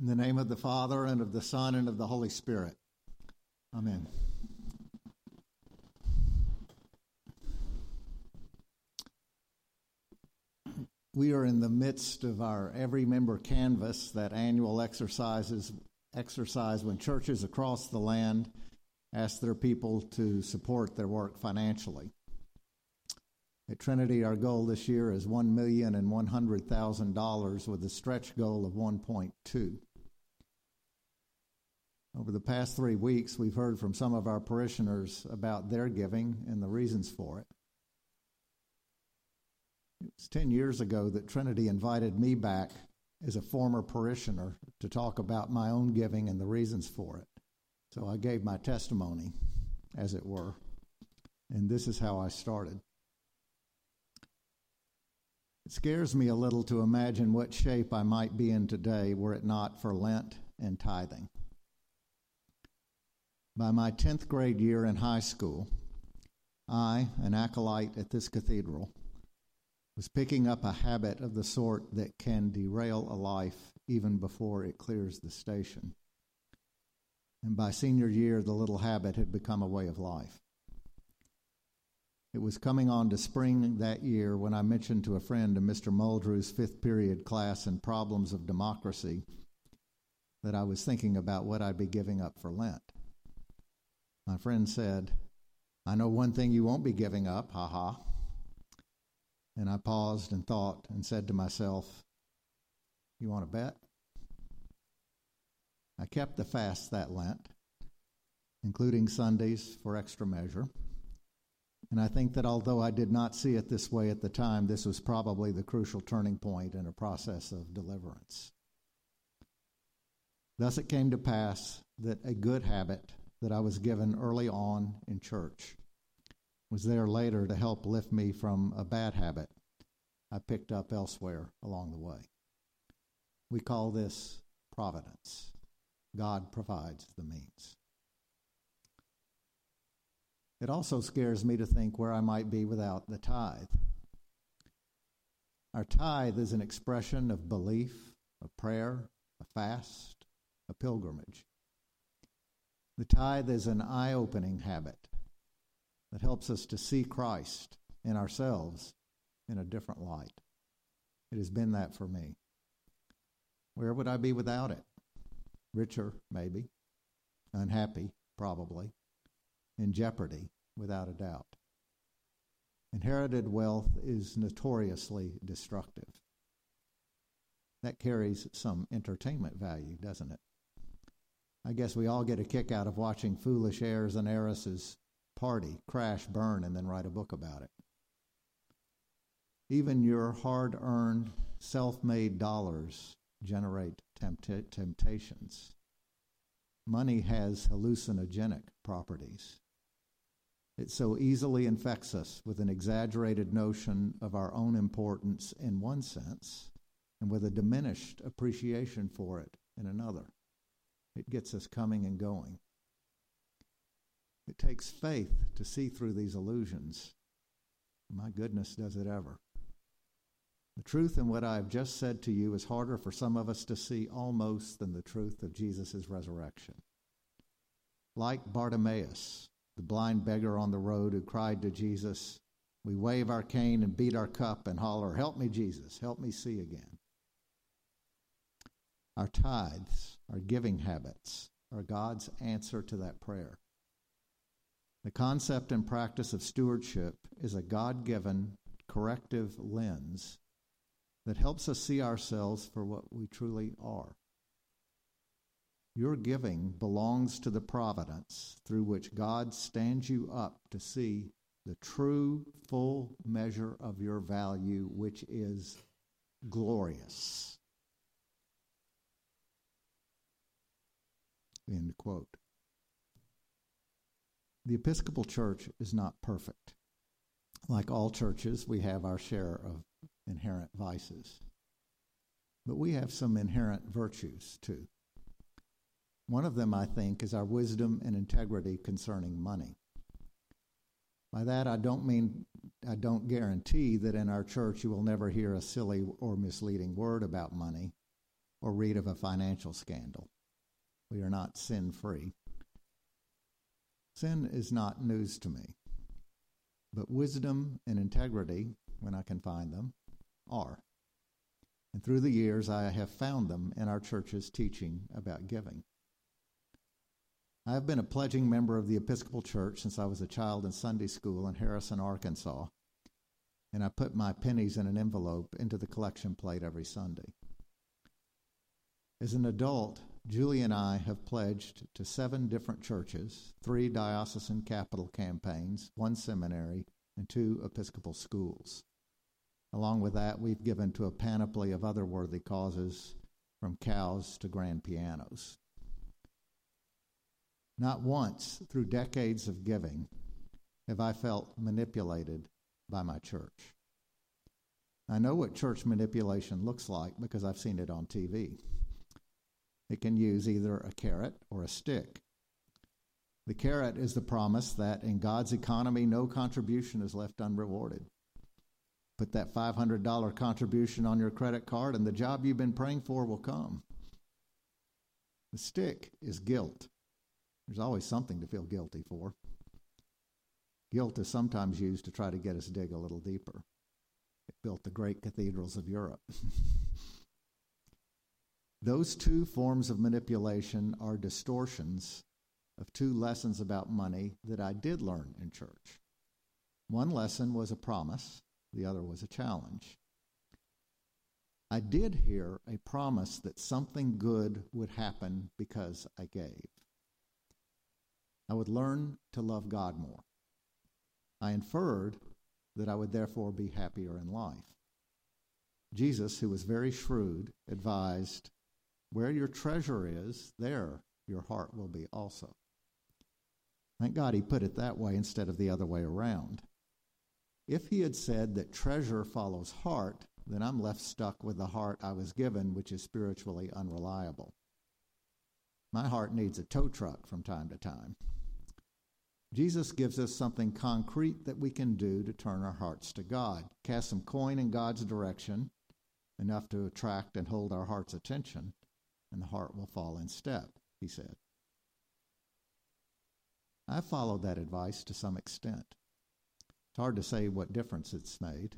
In the name of the Father, and of the Son, and of the Holy Spirit. Amen. We are in the midst of our every member canvass, that annual exercises exercise when churches across the land ask their people to support their work financially. At Trinity, our goal this year is one million and one hundred thousand dollars, with a stretch goal of one point two. Over the past three weeks, we've heard from some of our parishioners about their giving and the reasons for it. It was 10 years ago that Trinity invited me back as a former parishioner to talk about my own giving and the reasons for it. So I gave my testimony, as it were, and this is how I started. It scares me a little to imagine what shape I might be in today were it not for Lent and tithing. By my 10th grade year in high school, I, an acolyte at this cathedral, was picking up a habit of the sort that can derail a life even before it clears the station. And by senior year, the little habit had become a way of life. It was coming on to spring that year when I mentioned to a friend in Mr. Muldrew's fifth period class in Problems of Democracy that I was thinking about what I'd be giving up for Lent. My friend said, I know one thing you won't be giving up, ha ha. And I paused and thought and said to myself, You want to bet? I kept the fast that Lent, including Sundays for extra measure. And I think that although I did not see it this way at the time, this was probably the crucial turning point in a process of deliverance. Thus it came to pass that a good habit that I was given early on in church was there later to help lift me from a bad habit I picked up elsewhere along the way. We call this providence. God provides the means. It also scares me to think where I might be without the tithe. Our tithe is an expression of belief, a prayer, a fast, a pilgrimage. The tithe is an eye opening habit that helps us to see Christ in ourselves in a different light. It has been that for me. Where would I be without it? Richer, maybe. Unhappy, probably. In jeopardy, without a doubt. Inherited wealth is notoriously destructive. That carries some entertainment value, doesn't it? I guess we all get a kick out of watching foolish heirs and heiresses party, crash, burn, and then write a book about it. Even your hard earned, self made dollars generate tempt- temptations. Money has hallucinogenic properties. It so easily infects us with an exaggerated notion of our own importance in one sense and with a diminished appreciation for it in another. It gets us coming and going. It takes faith to see through these illusions. My goodness, does it ever. The truth in what I have just said to you is harder for some of us to see almost than the truth of Jesus' resurrection. Like Bartimaeus, the blind beggar on the road who cried to Jesus, we wave our cane and beat our cup and holler, Help me, Jesus, help me see again. Our tithes, our giving habits, are God's answer to that prayer. The concept and practice of stewardship is a God given corrective lens that helps us see ourselves for what we truly are. Your giving belongs to the providence through which God stands you up to see the true, full measure of your value, which is glorious. End quote. The Episcopal Church is not perfect. Like all churches, we have our share of inherent vices. But we have some inherent virtues too. One of them, I think, is our wisdom and integrity concerning money. By that, I don't mean, I don't guarantee that in our church you will never hear a silly or misleading word about money. or read of a financial scandal. We are not sin free. Sin is not news to me, but wisdom and integrity, when I can find them, are. And through the years, I have found them in our church's teaching about giving. I have been a pledging member of the Episcopal Church since I was a child in Sunday school in Harrison, Arkansas, and I put my pennies in an envelope into the collection plate every Sunday. As an adult, Julie and I have pledged to seven different churches, three diocesan capital campaigns, one seminary, and two Episcopal schools. Along with that, we've given to a panoply of other worthy causes, from cows to grand pianos. Not once through decades of giving have I felt manipulated by my church. I know what church manipulation looks like because I've seen it on TV. It can use either a carrot or a stick. The carrot is the promise that in God's economy, no contribution is left unrewarded. Put that $500 contribution on your credit card, and the job you've been praying for will come. The stick is guilt. There's always something to feel guilty for. Guilt is sometimes used to try to get us dig a little deeper. It built the great cathedrals of Europe. Those two forms of manipulation are distortions of two lessons about money that I did learn in church. One lesson was a promise, the other was a challenge. I did hear a promise that something good would happen because I gave. I would learn to love God more. I inferred that I would therefore be happier in life. Jesus, who was very shrewd, advised where your treasure is, there your heart will be also. Thank God he put it that way instead of the other way around. If he had said that treasure follows heart, then I'm left stuck with the heart I was given, which is spiritually unreliable. My heart needs a tow truck from time to time. Jesus gives us something concrete that we can do to turn our hearts to God. Cast some coin in God's direction, enough to attract and hold our heart's attention, and the heart will fall in step, he said. I followed that advice to some extent. It's hard to say what difference it's made.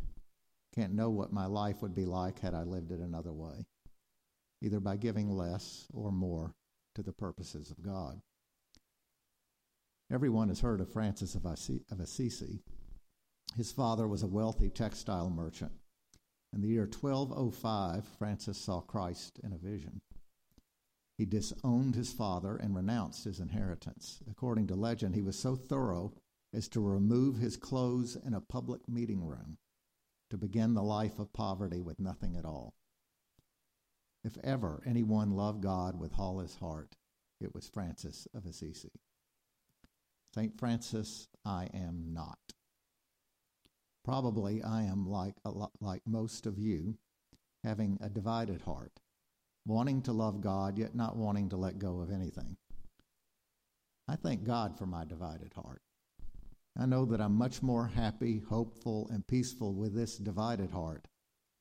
Can't know what my life would be like had I lived it another way, either by giving less or more to the purposes of God. Everyone has heard of Francis of Assisi. His father was a wealthy textile merchant. In the year 1205, Francis saw Christ in a vision. He disowned his father and renounced his inheritance. According to legend, he was so thorough as to remove his clothes in a public meeting room to begin the life of poverty with nothing at all. If ever anyone loved God with all his heart, it was Francis of Assisi. St. Francis, I am not. Probably I am like, like most of you, having a divided heart, wanting to love God, yet not wanting to let go of anything. I thank God for my divided heart. I know that I'm much more happy, hopeful, and peaceful with this divided heart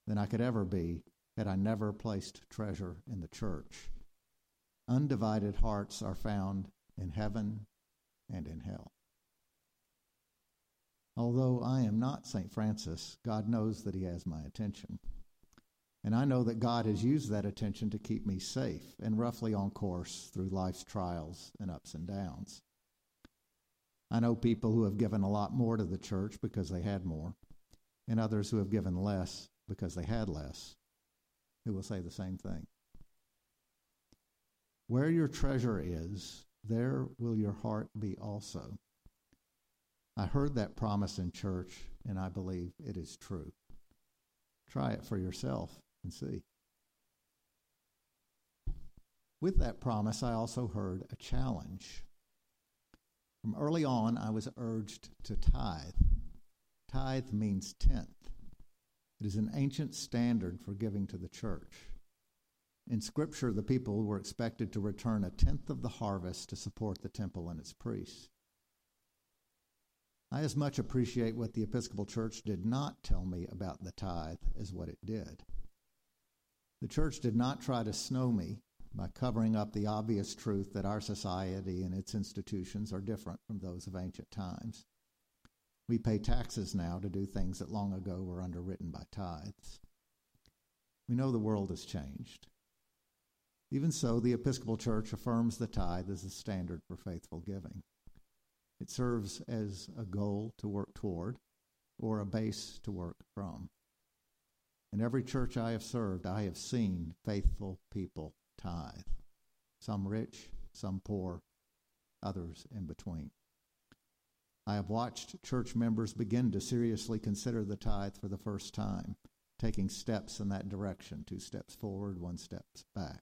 than I could ever be had I never placed treasure in the church. Undivided hearts are found in heaven and in hell. Although I am not St. Francis, God knows that He has my attention. And I know that God has used that attention to keep me safe and roughly on course through life's trials and ups and downs. I know people who have given a lot more to the church because they had more, and others who have given less because they had less, who will say the same thing. Where your treasure is, there will your heart be also. I heard that promise in church, and I believe it is true. Try it for yourself and see. With that promise, I also heard a challenge. From early on, I was urged to tithe. Tithe means tenth. It is an ancient standard for giving to the church. In Scripture, the people were expected to return a tenth of the harvest to support the temple and its priests. I as much appreciate what the Episcopal Church did not tell me about the tithe as what it did. The church did not try to snow me by covering up the obvious truth that our society and its institutions are different from those of ancient times. We pay taxes now to do things that long ago were underwritten by tithes. We know the world has changed. Even so, the Episcopal Church affirms the tithe as a standard for faithful giving. It serves as a goal to work toward or a base to work from. In every church I have served, I have seen faithful people tithe, some rich, some poor, others in between. I have watched church members begin to seriously consider the tithe for the first time, taking steps in that direction two steps forward, one step back.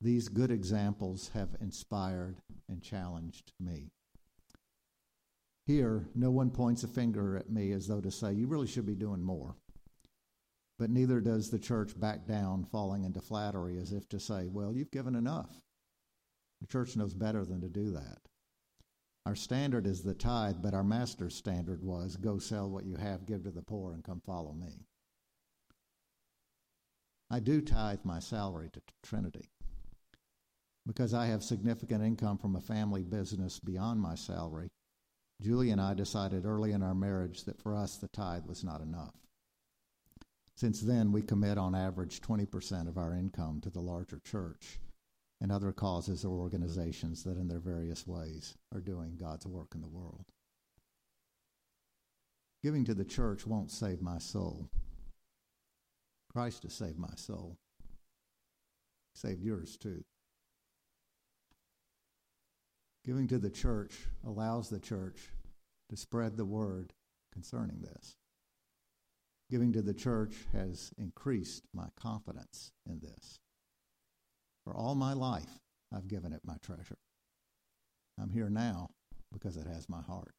These good examples have inspired and challenged me. Here, no one points a finger at me as though to say, You really should be doing more. But neither does the church back down, falling into flattery as if to say, Well, you've given enough. The church knows better than to do that. Our standard is the tithe, but our master's standard was go sell what you have, give to the poor, and come follow me. I do tithe my salary to Trinity because I have significant income from a family business beyond my salary, Julie and I decided early in our marriage that for us the tithe was not enough. Since then, we commit on average 20% of our income to the larger church and other causes or organizations that, in their various ways, are doing God's work in the world. Giving to the church won't save my soul. Christ has saved my soul. He saved yours too. Giving to the church allows the church to spread the word concerning this. Giving to the church has increased my confidence in this. For all my life, I've given it my treasure. I'm here now because it has my heart.